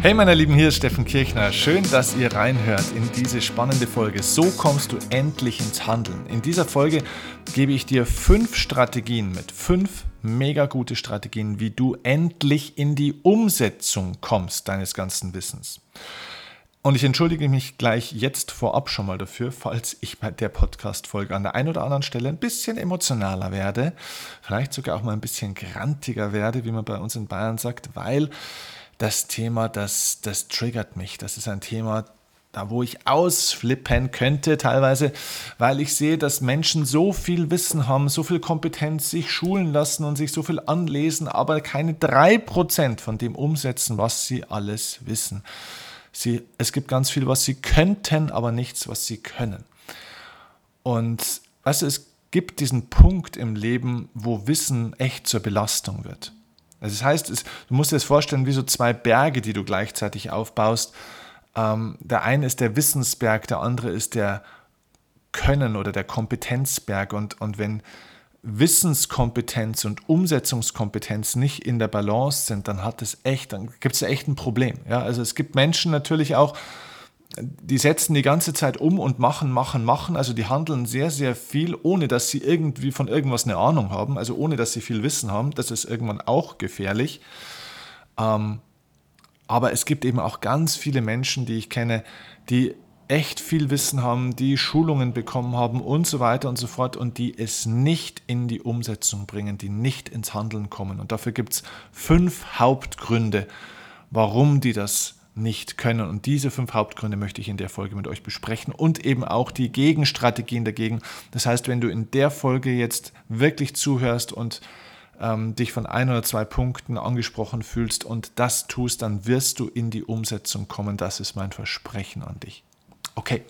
Hey meine Lieben, hier ist Steffen Kirchner. Schön, dass ihr reinhört in diese spannende Folge. So kommst du endlich ins Handeln. In dieser Folge gebe ich dir fünf Strategien mit, fünf mega gute Strategien, wie du endlich in die Umsetzung kommst deines ganzen Wissens. Und ich entschuldige mich gleich jetzt vorab schon mal dafür, falls ich bei der Podcast-Folge an der einen oder anderen Stelle ein bisschen emotionaler werde, vielleicht sogar auch mal ein bisschen grantiger werde, wie man bei uns in Bayern sagt, weil das Thema, das, das triggert mich. Das ist ein Thema, da wo ich ausflippen könnte teilweise, weil ich sehe, dass Menschen so viel Wissen haben, so viel Kompetenz, sich schulen lassen und sich so viel anlesen, aber keine drei Prozent von dem umsetzen, was sie alles wissen. Sie, es gibt ganz viel, was sie könnten, aber nichts, was sie können. Und weißt du, es gibt diesen Punkt im Leben, wo Wissen echt zur Belastung wird. Also das heißt, es, du musst dir das vorstellen wie so zwei Berge, die du gleichzeitig aufbaust. Ähm, der eine ist der Wissensberg, der andere ist der Können oder der Kompetenzberg. Und, und wenn Wissenskompetenz und Umsetzungskompetenz nicht in der Balance sind, dann hat es echt, dann gibt es echt ein Problem. Ja, also es gibt Menschen natürlich auch, die setzen die ganze Zeit um und machen, machen, machen. Also die handeln sehr, sehr viel, ohne dass sie irgendwie von irgendwas eine Ahnung haben, also ohne dass sie viel Wissen haben. Das ist irgendwann auch gefährlich. Ähm, aber es gibt eben auch ganz viele Menschen, die ich kenne, die echt viel Wissen haben, die Schulungen bekommen haben und so weiter und so fort und die es nicht in die Umsetzung bringen, die nicht ins Handeln kommen. Und dafür gibt es fünf Hauptgründe, warum die das nicht können. Und diese fünf Hauptgründe möchte ich in der Folge mit euch besprechen und eben auch die Gegenstrategien dagegen. Das heißt, wenn du in der Folge jetzt wirklich zuhörst und ähm, dich von ein oder zwei Punkten angesprochen fühlst und das tust, dann wirst du in die Umsetzung kommen. Das ist mein Versprechen an dich. Okay.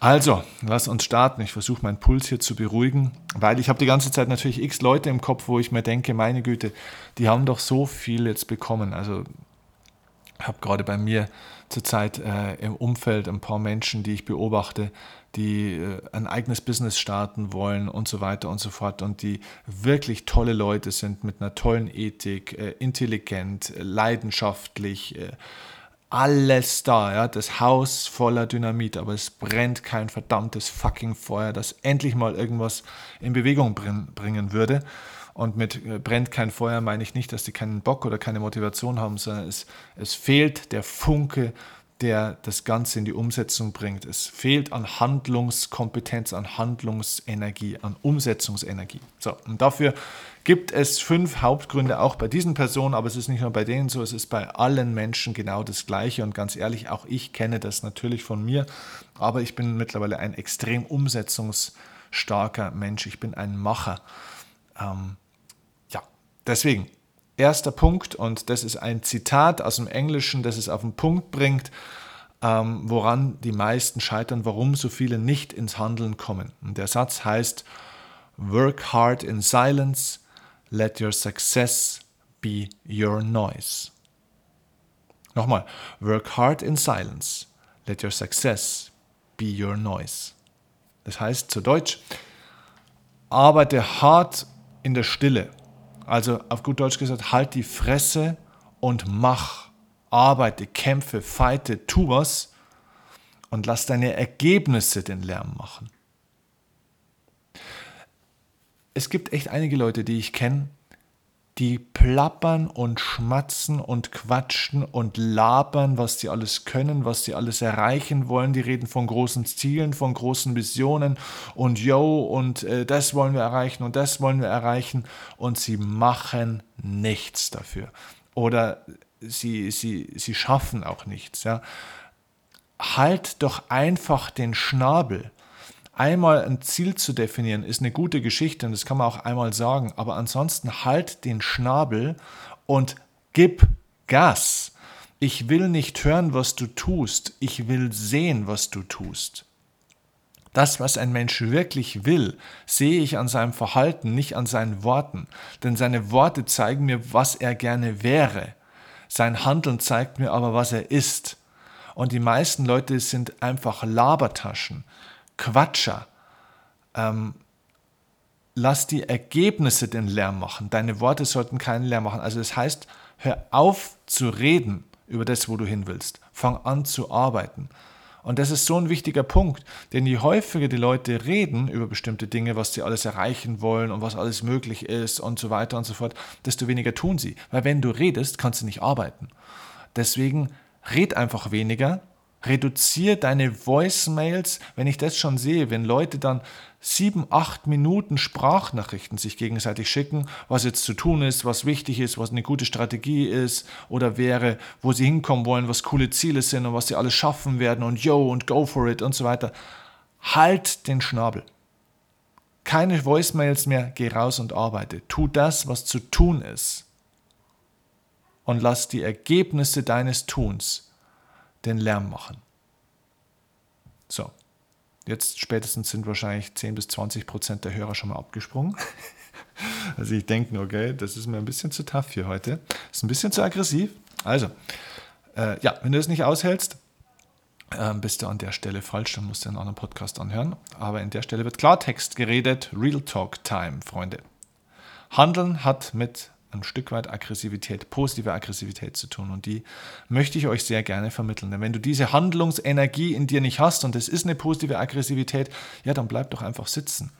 Also, lass uns starten. Ich versuche meinen Puls hier zu beruhigen, weil ich habe die ganze Zeit natürlich x Leute im Kopf, wo ich mir denke, meine Güte, die haben doch so viel jetzt bekommen. Also habe gerade bei mir zurzeit äh, im Umfeld ein paar Menschen, die ich beobachte, die äh, ein eigenes Business starten wollen und so weiter und so fort und die wirklich tolle Leute sind mit einer tollen Ethik, äh, intelligent, leidenschaftlich, äh, alles da, ja, das Haus voller Dynamit, aber es brennt kein verdammtes fucking Feuer, das endlich mal irgendwas in Bewegung bringen würde. Und mit äh, brennt kein Feuer meine ich nicht, dass die keinen Bock oder keine Motivation haben, sondern es, es fehlt der Funke, der das Ganze in die Umsetzung bringt. Es fehlt an Handlungskompetenz, an Handlungsenergie, an Umsetzungsenergie. So, und dafür gibt es fünf Hauptgründe auch bei diesen Personen, aber es ist nicht nur bei denen so, es ist bei allen Menschen genau das Gleiche. Und ganz ehrlich, auch ich kenne das natürlich von mir, aber ich bin mittlerweile ein extrem umsetzungsstarker Mensch. Ich bin ein Macher. Ähm, Deswegen, erster Punkt, und das ist ein Zitat aus dem Englischen, das es auf den Punkt bringt, ähm, woran die meisten scheitern, warum so viele nicht ins Handeln kommen. Und der Satz heißt, Work hard in silence, let your success be your noise. Nochmal, work hard in silence, let your success be your noise. Das heißt zu Deutsch, arbeite hart in der Stille also auf gut Deutsch gesagt, halt die Fresse und mach, arbeite, kämpfe, feite, tu was und lass deine Ergebnisse den Lärm machen. Es gibt echt einige Leute, die ich kenne, die plappern und schmatzen und quatschen und labern, was sie alles können, was sie alles erreichen wollen. Die reden von großen Zielen, von großen Visionen und yo, und äh, das wollen wir erreichen und das wollen wir erreichen und sie machen nichts dafür. Oder sie, sie, sie schaffen auch nichts. Ja. Halt doch einfach den Schnabel einmal ein Ziel zu definieren, ist eine gute Geschichte und das kann man auch einmal sagen. Aber ansonsten halt den Schnabel und gib Gas. Ich will nicht hören, was du tust. Ich will sehen, was du tust. Das, was ein Mensch wirklich will, sehe ich an seinem Verhalten, nicht an seinen Worten. Denn seine Worte zeigen mir, was er gerne wäre. Sein Handeln zeigt mir aber, was er ist. Und die meisten Leute sind einfach Labertaschen. Quatscher. Ähm, lass die Ergebnisse den Lärm machen. Deine Worte sollten keinen Lärm machen. Also das heißt, Hör auf zu reden über das, wo du hin willst. Fang an zu arbeiten. Und das ist so ein wichtiger Punkt, denn je häufiger die Leute reden über bestimmte Dinge, was sie alles erreichen wollen und was alles möglich ist und so weiter und so fort, desto weniger tun sie. Weil wenn du redest, kannst du nicht arbeiten. Deswegen red einfach weniger, reduziere deine Voicemails, wenn ich das schon sehe, wenn Leute dann sieben, acht Minuten Sprachnachrichten sich gegenseitig schicken, was jetzt zu tun ist, was wichtig ist, was eine gute Strategie ist oder wäre, wo sie hinkommen wollen, was coole Ziele sind und was sie alles schaffen werden und yo und go for it und so weiter. Halt den Schnabel. Keine Voicemails mehr, geh raus und arbeite. Tu das, was zu tun ist. Und lass die Ergebnisse deines Tuns den Lärm machen. So, jetzt spätestens sind wahrscheinlich 10 bis 20 Prozent der Hörer schon mal abgesprungen. Also ich denke, okay, das ist mir ein bisschen zu tough hier heute. Ist ein bisschen zu aggressiv. Also, äh, ja, wenn du es nicht aushältst, äh, bist du an der Stelle falsch, dann musst du einen anderen Podcast anhören. Aber in der Stelle wird Klartext geredet, Real Talk Time, Freunde. Handeln hat mit ein Stück weit Aggressivität, positive Aggressivität zu tun. Und die möchte ich euch sehr gerne vermitteln. Denn wenn du diese Handlungsenergie in dir nicht hast und es ist eine positive Aggressivität, ja, dann bleib doch einfach sitzen.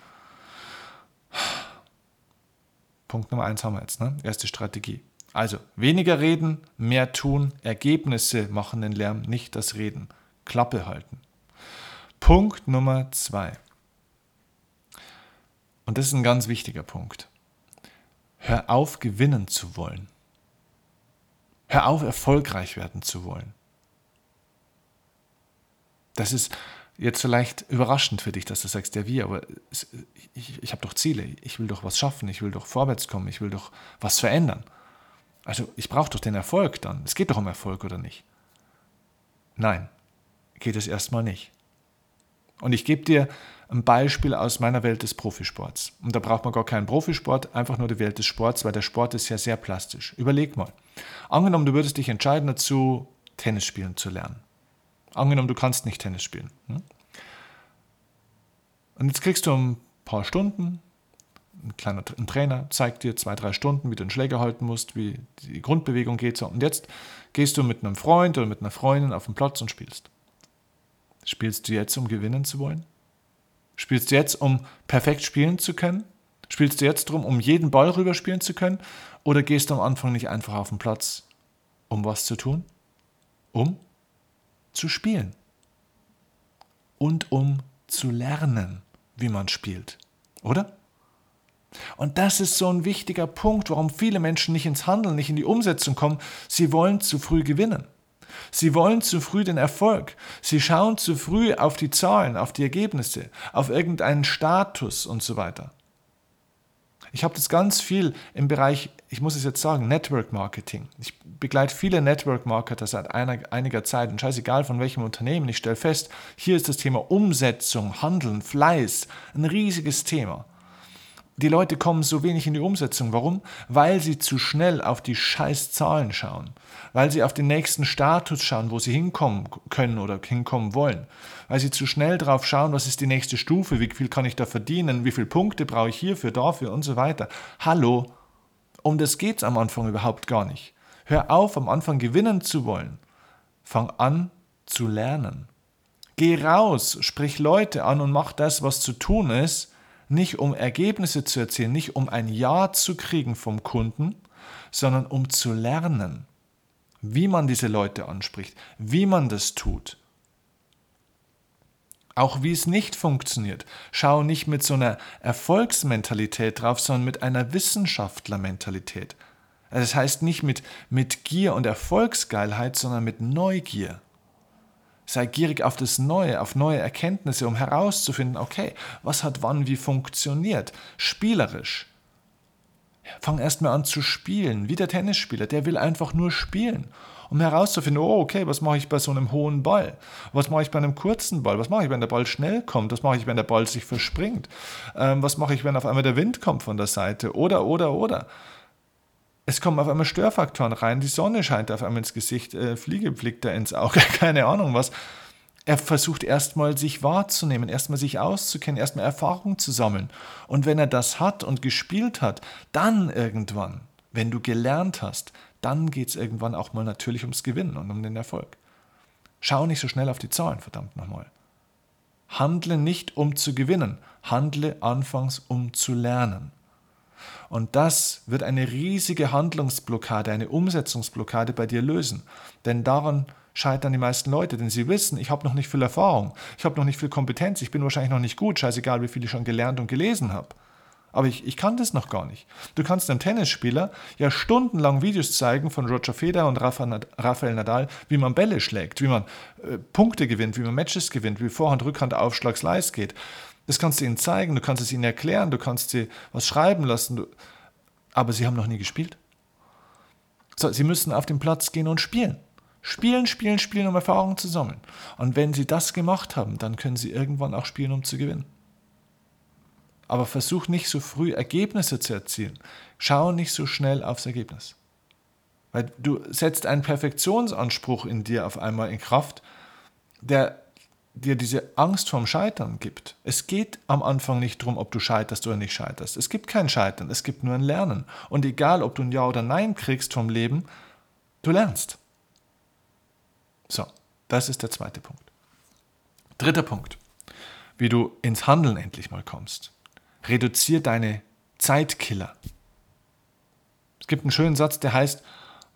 Punkt Nummer eins haben wir jetzt, ne? Erste Strategie. Also weniger reden, mehr tun, Ergebnisse machen den Lärm, nicht das Reden. Klappe halten. Punkt Nummer zwei. Und das ist ein ganz wichtiger Punkt. Hör auf, gewinnen zu wollen. Hör auf, erfolgreich werden zu wollen. Das ist jetzt vielleicht überraschend für dich, dass du sagst, ja wie, aber ich, ich, ich habe doch Ziele, ich will doch was schaffen, ich will doch vorwärts kommen, ich will doch was verändern. Also ich brauche doch den Erfolg dann. Es geht doch um Erfolg oder nicht? Nein, geht es erstmal nicht. Und ich gebe dir ein Beispiel aus meiner Welt des Profisports. Und da braucht man gar keinen Profisport, einfach nur die Welt des Sports, weil der Sport ist ja sehr plastisch. Überleg mal. Angenommen, du würdest dich entscheiden dazu, Tennis spielen zu lernen. Angenommen, du kannst nicht Tennis spielen. Hm? Und jetzt kriegst du ein paar Stunden, ein kleiner ein Trainer zeigt dir zwei, drei Stunden, wie du den Schläger halten musst, wie die Grundbewegung geht. Und jetzt gehst du mit einem Freund oder mit einer Freundin auf den Platz und spielst. Spielst du jetzt, um gewinnen zu wollen? Spielst du jetzt, um perfekt spielen zu können? Spielst du jetzt darum, um jeden Ball rüber spielen zu können? Oder gehst du am Anfang nicht einfach auf den Platz, um was zu tun? Um zu spielen. Und um zu lernen, wie man spielt. Oder? Und das ist so ein wichtiger Punkt, warum viele Menschen nicht ins Handeln, nicht in die Umsetzung kommen. Sie wollen zu früh gewinnen. Sie wollen zu früh den Erfolg. Sie schauen zu früh auf die Zahlen, auf die Ergebnisse, auf irgendeinen Status und so weiter. Ich habe das ganz viel im Bereich, ich muss es jetzt sagen, Network Marketing. Ich begleite viele Network Marketer seit einer, einiger Zeit und scheißegal von welchem Unternehmen. Ich stelle fest, hier ist das Thema Umsetzung, Handeln, Fleiß ein riesiges Thema. Die Leute kommen so wenig in die Umsetzung. Warum? Weil sie zu schnell auf die scheiß Zahlen schauen. Weil sie auf den nächsten Status schauen, wo sie hinkommen können oder hinkommen wollen. Weil sie zu schnell drauf schauen, was ist die nächste Stufe, wie viel kann ich da verdienen, wie viele Punkte brauche ich hierfür, dafür und so weiter. Hallo, um das geht es am Anfang überhaupt gar nicht. Hör auf, am Anfang gewinnen zu wollen. Fang an zu lernen. Geh raus, sprich Leute an und mach das, was zu tun ist nicht um Ergebnisse zu erzielen, nicht um ein Ja zu kriegen vom Kunden, sondern um zu lernen, wie man diese Leute anspricht, wie man das tut. Auch wie es nicht funktioniert. Schau nicht mit so einer Erfolgsmentalität drauf, sondern mit einer Wissenschaftlermentalität. Das heißt nicht mit, mit Gier und Erfolgsgeilheit, sondern mit Neugier. Sei gierig auf das Neue, auf neue Erkenntnisse, um herauszufinden, okay, was hat wann wie funktioniert. Spielerisch. Fang erstmal an zu spielen, wie der Tennisspieler, der will einfach nur spielen, um herauszufinden, oh, okay, was mache ich bei so einem hohen Ball? Was mache ich bei einem kurzen Ball? Was mache ich, wenn der Ball schnell kommt? Was mache ich, wenn der Ball sich verspringt? Ähm, was mache ich, wenn auf einmal der Wind kommt von der Seite? Oder, oder, oder es kommen auf einmal Störfaktoren rein, die Sonne scheint auf einmal ins Gesicht, äh, Fliege fliegt da ins Auge, keine Ahnung was. Er versucht erstmal sich wahrzunehmen, erstmal sich auszukennen, erstmal Erfahrung zu sammeln. Und wenn er das hat und gespielt hat, dann irgendwann, wenn du gelernt hast, dann geht es irgendwann auch mal natürlich ums Gewinnen und um den Erfolg. Schau nicht so schnell auf die Zahlen, verdammt nochmal. Handle nicht, um zu gewinnen, handle anfangs, um zu lernen. Und das wird eine riesige Handlungsblockade, eine Umsetzungsblockade bei dir lösen. Denn daran scheitern die meisten Leute, denn sie wissen, ich habe noch nicht viel Erfahrung, ich habe noch nicht viel Kompetenz, ich bin wahrscheinlich noch nicht gut, scheißegal, wie viel ich schon gelernt und gelesen habe. Aber ich, ich kann das noch gar nicht. Du kannst einem Tennisspieler ja stundenlang Videos zeigen von Roger Federer und Rafael Nadal, wie man Bälle schlägt, wie man äh, Punkte gewinnt, wie man Matches gewinnt, wie Vorhand, Rückhand, Aufschlag, Slice geht. Das kannst du ihnen zeigen, du kannst es ihnen erklären, du kannst sie was schreiben lassen, du, aber sie haben noch nie gespielt. So, sie müssen auf den Platz gehen und spielen. Spielen, spielen, spielen, um Erfahrungen zu sammeln. Und wenn sie das gemacht haben, dann können sie irgendwann auch spielen, um zu gewinnen. Aber versuch nicht so früh Ergebnisse zu erzielen. Schau nicht so schnell aufs Ergebnis. Weil du setzt einen Perfektionsanspruch in dir auf einmal in Kraft, der dir diese Angst vorm Scheitern gibt. Es geht am Anfang nicht darum, ob du scheiterst oder nicht scheiterst. Es gibt kein Scheitern, es gibt nur ein Lernen. Und egal, ob du ein Ja oder Nein kriegst vom Leben, du lernst. So, das ist der zweite Punkt. Dritter Punkt, wie du ins Handeln endlich mal kommst. Reduzier deine Zeitkiller. Es gibt einen schönen Satz, der heißt,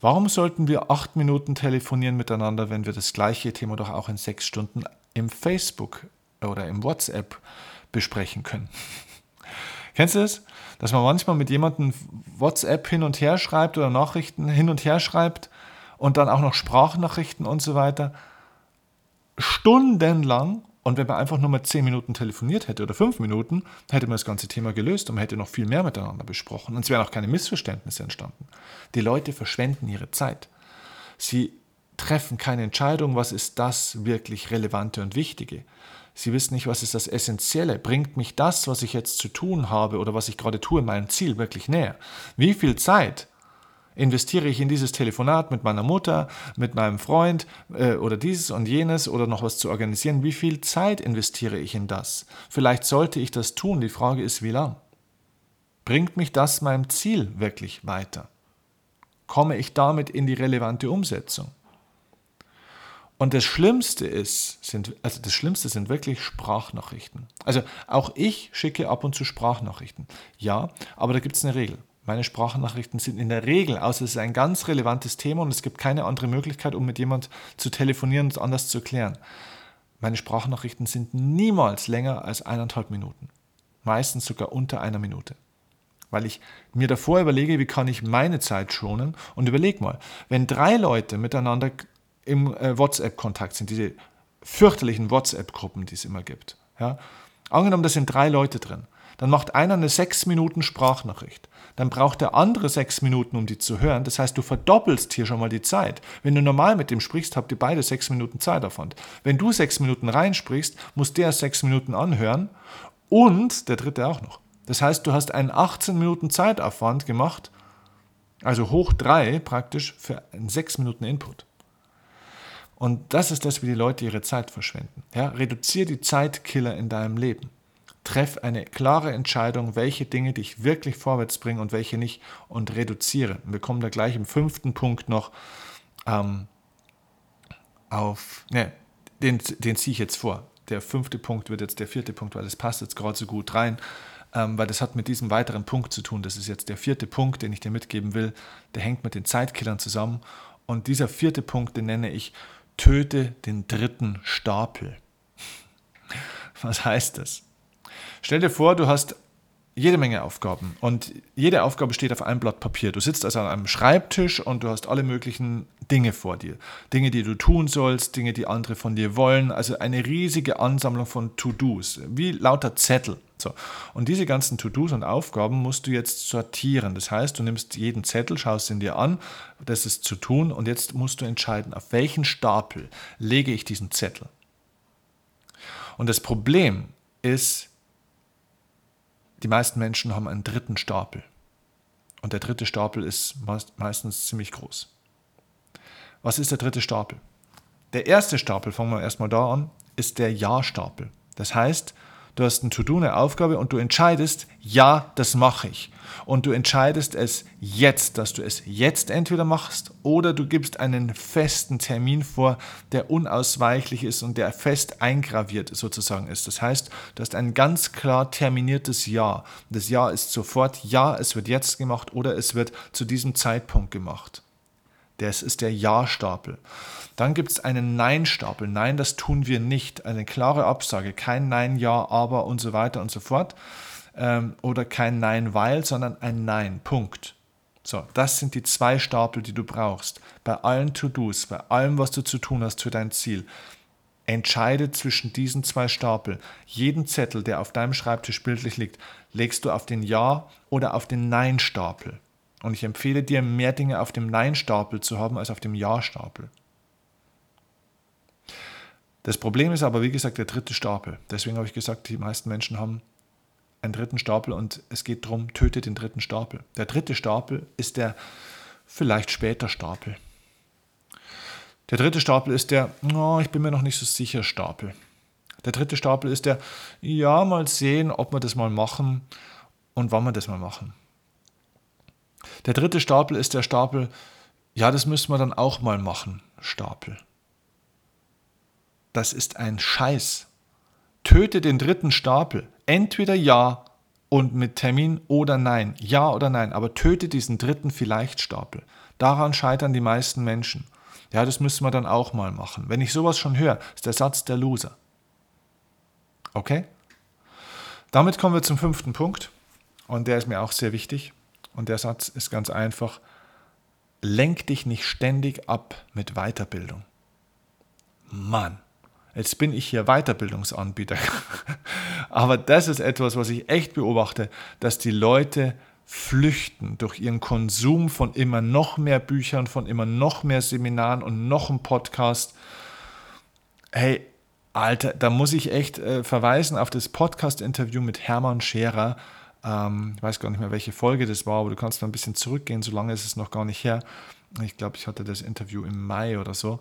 warum sollten wir acht Minuten telefonieren miteinander, wenn wir das gleiche Thema doch auch in sechs Stunden im Facebook oder im WhatsApp besprechen können. Kennst du das? Dass man manchmal mit jemandem WhatsApp hin und her schreibt oder Nachrichten hin und her schreibt und dann auch noch Sprachnachrichten und so weiter. Stundenlang. Und wenn man einfach nur mal zehn Minuten telefoniert hätte oder fünf Minuten, hätte man das ganze Thema gelöst und man hätte noch viel mehr miteinander besprochen. Und es wären auch keine Missverständnisse entstanden. Die Leute verschwenden ihre Zeit. Sie treffen keine Entscheidung, was ist das wirklich Relevante und Wichtige. Sie wissen nicht, was ist das Essentielle. Bringt mich das, was ich jetzt zu tun habe oder was ich gerade tue, meinem Ziel wirklich näher? Wie viel Zeit investiere ich in dieses Telefonat mit meiner Mutter, mit meinem Freund äh, oder dieses und jenes oder noch was zu organisieren? Wie viel Zeit investiere ich in das? Vielleicht sollte ich das tun. Die Frage ist, wie lang? Bringt mich das meinem Ziel wirklich weiter? Komme ich damit in die relevante Umsetzung? Und das Schlimmste ist, sind, also das Schlimmste sind wirklich Sprachnachrichten. Also auch ich schicke ab und zu Sprachnachrichten. Ja, aber da gibt es eine Regel. Meine Sprachnachrichten sind in der Regel, außer es ist ein ganz relevantes Thema und es gibt keine andere Möglichkeit, um mit jemand zu telefonieren und es anders zu klären. Meine Sprachnachrichten sind niemals länger als eineinhalb Minuten. Meistens sogar unter einer Minute. Weil ich mir davor überlege, wie kann ich meine Zeit schonen und überleg mal, wenn drei Leute miteinander im äh, WhatsApp-Kontakt sind, diese fürchterlichen WhatsApp-Gruppen, die es immer gibt. Ja? Angenommen, da sind drei Leute drin. Dann macht einer eine sechs Minuten Sprachnachricht. Dann braucht der andere sechs Minuten, um die zu hören. Das heißt, du verdoppelst hier schon mal die Zeit. Wenn du normal mit dem sprichst, habt ihr beide sechs Minuten Zeitaufwand. Wenn du sechs Minuten reinsprichst, muss der sechs Minuten anhören und der dritte auch noch. Das heißt, du hast einen 18 Minuten Zeitaufwand gemacht, also hoch drei praktisch für einen sechs Minuten Input. Und das ist das, wie die Leute ihre Zeit verschwenden. Ja, reduziere die Zeitkiller in deinem Leben. Treff eine klare Entscheidung, welche Dinge dich wirklich vorwärts bringen und welche nicht und reduziere. wir kommen da gleich im fünften Punkt noch ähm, auf, ne, den, den ziehe ich jetzt vor. Der fünfte Punkt wird jetzt der vierte Punkt, weil das passt jetzt gerade so gut rein, ähm, weil das hat mit diesem weiteren Punkt zu tun. Das ist jetzt der vierte Punkt, den ich dir mitgeben will. Der hängt mit den Zeitkillern zusammen. Und dieser vierte Punkt, den nenne ich töte den dritten Stapel. Was heißt das? Stell dir vor, du hast jede Menge Aufgaben und jede Aufgabe steht auf einem Blatt Papier. Du sitzt also an einem Schreibtisch und du hast alle möglichen Dinge vor dir. Dinge, die du tun sollst, Dinge, die andere von dir wollen. Also eine riesige Ansammlung von To-Dos, wie lauter Zettel. So. Und diese ganzen To-Dos und Aufgaben musst du jetzt sortieren. Das heißt, du nimmst jeden Zettel, schaust ihn dir an, das ist zu tun und jetzt musst du entscheiden, auf welchen Stapel lege ich diesen Zettel. Und das Problem ist, die meisten Menschen haben einen dritten Stapel. Und der dritte Stapel ist meistens ziemlich groß. Was ist der dritte Stapel? Der erste Stapel, fangen wir erstmal da an, ist der Ja-Stapel. Das heißt, Du hast ein To-Do, eine Aufgabe und du entscheidest, ja, das mache ich. Und du entscheidest es jetzt, dass du es jetzt entweder machst oder du gibst einen festen Termin vor, der unausweichlich ist und der fest eingraviert sozusagen ist. Das heißt, du hast ein ganz klar terminiertes Ja. Das Ja ist sofort Ja, es wird jetzt gemacht oder es wird zu diesem Zeitpunkt gemacht. Das ist der Ja-Stapel. Dann gibt es einen Nein-Stapel. Nein, das tun wir nicht. Eine klare Absage. Kein Nein, Ja, aber und so weiter und so fort. Ähm, oder kein Nein, weil, sondern ein Nein. Punkt. So, das sind die zwei Stapel, die du brauchst. Bei allen To-Dos, bei allem, was du zu tun hast für dein Ziel. Entscheide zwischen diesen zwei Stapel. Jeden Zettel, der auf deinem Schreibtisch bildlich liegt, legst du auf den Ja- oder auf den Nein-Stapel. Und ich empfehle dir, mehr Dinge auf dem Nein-Stapel zu haben als auf dem Ja-Stapel. Das Problem ist aber, wie gesagt, der dritte Stapel. Deswegen habe ich gesagt, die meisten Menschen haben einen dritten Stapel und es geht darum, töte den dritten Stapel. Der dritte Stapel ist der vielleicht später Stapel. Der dritte Stapel ist der, oh, ich bin mir noch nicht so sicher Stapel. Der dritte Stapel ist der, ja, mal sehen, ob wir das mal machen und wann wir das mal machen. Der dritte Stapel ist der Stapel, ja, das müssen wir dann auch mal machen, Stapel. Das ist ein Scheiß. Töte den dritten Stapel. Entweder ja und mit Termin oder nein. Ja oder nein. Aber töte diesen dritten Vielleicht-Stapel. Daran scheitern die meisten Menschen. Ja, das müssen wir dann auch mal machen. Wenn ich sowas schon höre, ist der Satz der Loser. Okay? Damit kommen wir zum fünften Punkt. Und der ist mir auch sehr wichtig. Und der Satz ist ganz einfach. Lenk dich nicht ständig ab mit Weiterbildung. Mann, jetzt bin ich hier Weiterbildungsanbieter. Aber das ist etwas, was ich echt beobachte, dass die Leute flüchten durch ihren Konsum von immer noch mehr Büchern, von immer noch mehr Seminaren und noch einem Podcast. Hey, Alter, da muss ich echt äh, verweisen auf das Podcast-Interview mit Hermann Scherer ähm, ich weiß gar nicht mehr, welche Folge das war, aber du kannst mal ein bisschen zurückgehen, so lange ist es noch gar nicht her. Ich glaube, ich hatte das Interview im Mai oder so.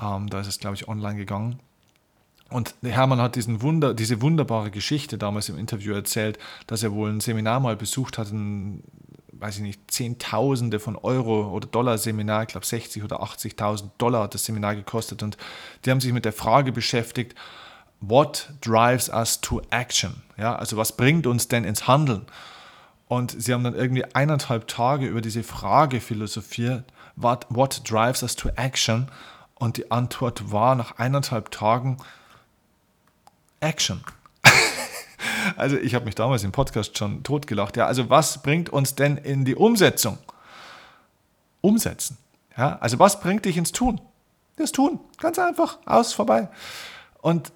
Ähm, da ist es, glaube ich, online gegangen. Und Hermann hat diesen Wunder, diese wunderbare Geschichte damals im Interview erzählt, dass er wohl ein Seminar mal besucht hat, ein, weiß ich nicht, Zehntausende von Euro oder Dollar Seminar, ich glaube 60 oder 80.000 Dollar hat das Seminar gekostet. Und die haben sich mit der Frage beschäftigt, What drives us to action? Ja, also was bringt uns denn ins Handeln? Und sie haben dann irgendwie eineinhalb Tage über diese Frage philosophiert, what, what drives us to action? Und die Antwort war nach eineinhalb Tagen Action. also ich habe mich damals im Podcast schon totgelacht. Ja, also was bringt uns denn in die Umsetzung? Umsetzen. Ja, also was bringt dich ins Tun? Das Tun. Ganz einfach. Aus, vorbei. Und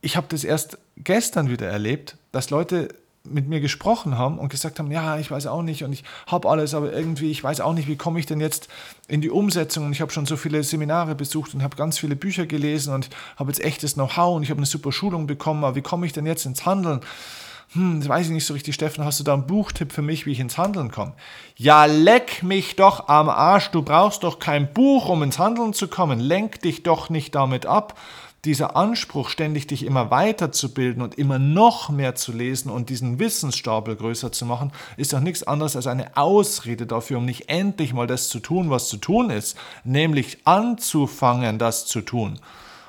ich habe das erst gestern wieder erlebt, dass Leute mit mir gesprochen haben und gesagt haben, ja, ich weiß auch nicht und ich habe alles, aber irgendwie, ich weiß auch nicht, wie komme ich denn jetzt in die Umsetzung? Und ich habe schon so viele Seminare besucht und habe ganz viele Bücher gelesen und habe jetzt echtes Know-how und ich habe eine super Schulung bekommen, aber wie komme ich denn jetzt ins Handeln? Hm, das weiß ich nicht so richtig, Steffen, hast du da einen Buchtipp für mich, wie ich ins Handeln komme? Ja, leck mich doch am Arsch, du brauchst doch kein Buch, um ins Handeln zu kommen, lenk dich doch nicht damit ab, dieser Anspruch, ständig dich immer weiterzubilden und immer noch mehr zu lesen und diesen Wissensstapel größer zu machen, ist doch nichts anderes als eine Ausrede dafür, um nicht endlich mal das zu tun, was zu tun ist, nämlich anzufangen, das zu tun.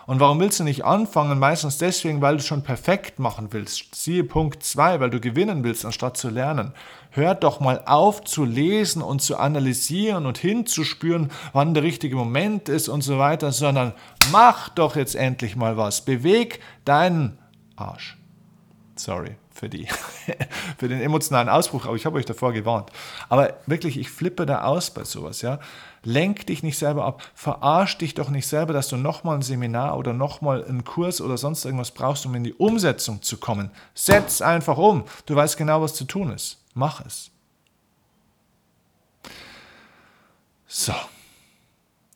Und warum willst du nicht anfangen? Meistens deswegen, weil du schon perfekt machen willst. Siehe Punkt 2, weil du gewinnen willst, anstatt zu lernen. Hör doch mal auf zu lesen und zu analysieren und hinzuspüren, wann der richtige Moment ist und so weiter, sondern mach doch jetzt endlich mal was. Beweg deinen Arsch. Sorry für die, für den emotionalen Ausbruch, aber ich habe euch davor gewarnt. Aber wirklich, ich flippe da aus bei sowas, ja. Lenk dich nicht selber ab, verarsch dich doch nicht selber, dass du nochmal ein Seminar oder nochmal einen Kurs oder sonst irgendwas brauchst, um in die Umsetzung zu kommen. Setz einfach um. Du weißt genau, was zu tun ist. Mach es. So.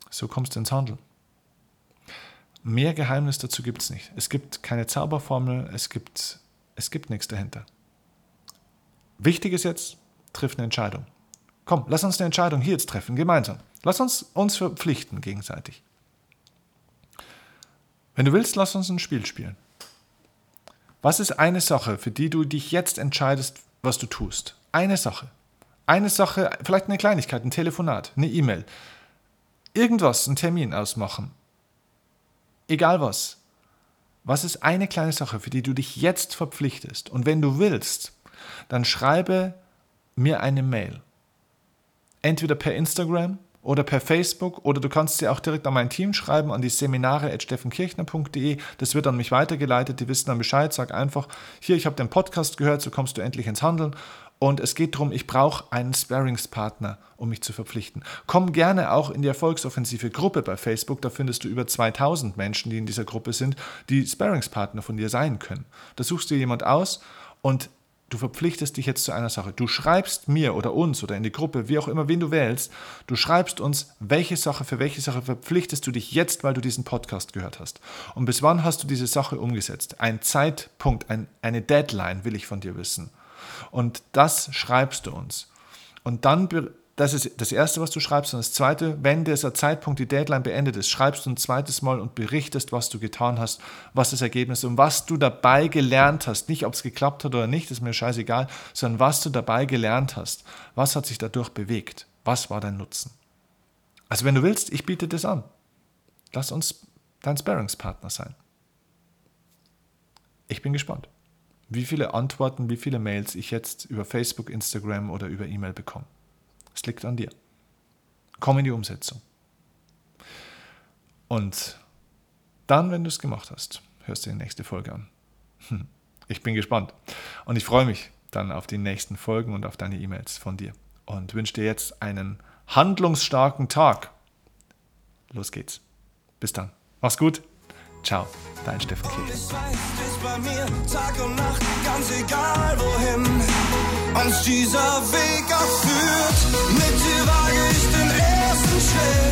So kommst du ins Handeln. Mehr Geheimnis dazu gibt es nicht. Es gibt keine Zauberformel, es gibt es gibt nichts dahinter. Wichtig ist jetzt, triff eine Entscheidung. Komm, lass uns eine Entscheidung hier jetzt treffen, gemeinsam. Lass uns uns verpflichten gegenseitig. Wenn du willst, lass uns ein Spiel spielen. Was ist eine Sache, für die du dich jetzt entscheidest, was du tust? Eine Sache. Eine Sache, vielleicht eine Kleinigkeit, ein Telefonat, eine E-Mail. Irgendwas, einen Termin ausmachen. Egal was. Was ist eine kleine Sache, für die du dich jetzt verpflichtest? Und wenn du willst, dann schreibe mir eine Mail. Entweder per Instagram oder per Facebook oder du kannst sie auch direkt an mein Team schreiben, an die seminare.steffenkirchner.de. Das wird an mich weitergeleitet, die wissen dann Bescheid. Sag einfach, hier, ich habe den Podcast gehört, so kommst du endlich ins Handeln. Und es geht darum, ich brauche einen Sparringspartner, um mich zu verpflichten. Komm gerne auch in die Erfolgsoffensive Gruppe bei Facebook. Da findest du über 2000 Menschen, die in dieser Gruppe sind, die Sparringspartner von dir sein können. Da suchst du jemand aus und du verpflichtest dich jetzt zu einer Sache. Du schreibst mir oder uns oder in die Gruppe, wie auch immer, wen du wählst, du schreibst uns, welche Sache für welche Sache verpflichtest du dich jetzt, weil du diesen Podcast gehört hast. Und bis wann hast du diese Sache umgesetzt? Ein Zeitpunkt, ein, eine Deadline will ich von dir wissen. Und das schreibst du uns. Und dann, das ist das Erste, was du schreibst. Und das Zweite, wenn dieser Zeitpunkt, die Deadline beendet ist, schreibst du ein zweites Mal und berichtest, was du getan hast, was das Ergebnis ist und was du dabei gelernt hast. Nicht, ob es geklappt hat oder nicht, ist mir scheißegal, sondern was du dabei gelernt hast. Was hat sich dadurch bewegt? Was war dein Nutzen? Also wenn du willst, ich biete das an. Lass uns dein Sparringspartner sein. Ich bin gespannt wie viele Antworten, wie viele Mails ich jetzt über Facebook, Instagram oder über E-Mail bekomme. Es liegt an dir. Komm in die Umsetzung. Und dann, wenn du es gemacht hast, hörst du die nächste Folge an. Hm, ich bin gespannt. Und ich freue mich dann auf die nächsten Folgen und auf deine E-Mails von dir. Und wünsche dir jetzt einen handlungsstarken Tag. Los geht's. Bis dann. Mach's gut. Ciao, dein Stefan Kiel. Tag und Nacht, ganz egal wohin uns dieser Weg auch. Mit dir wage ich den ersten Schritt.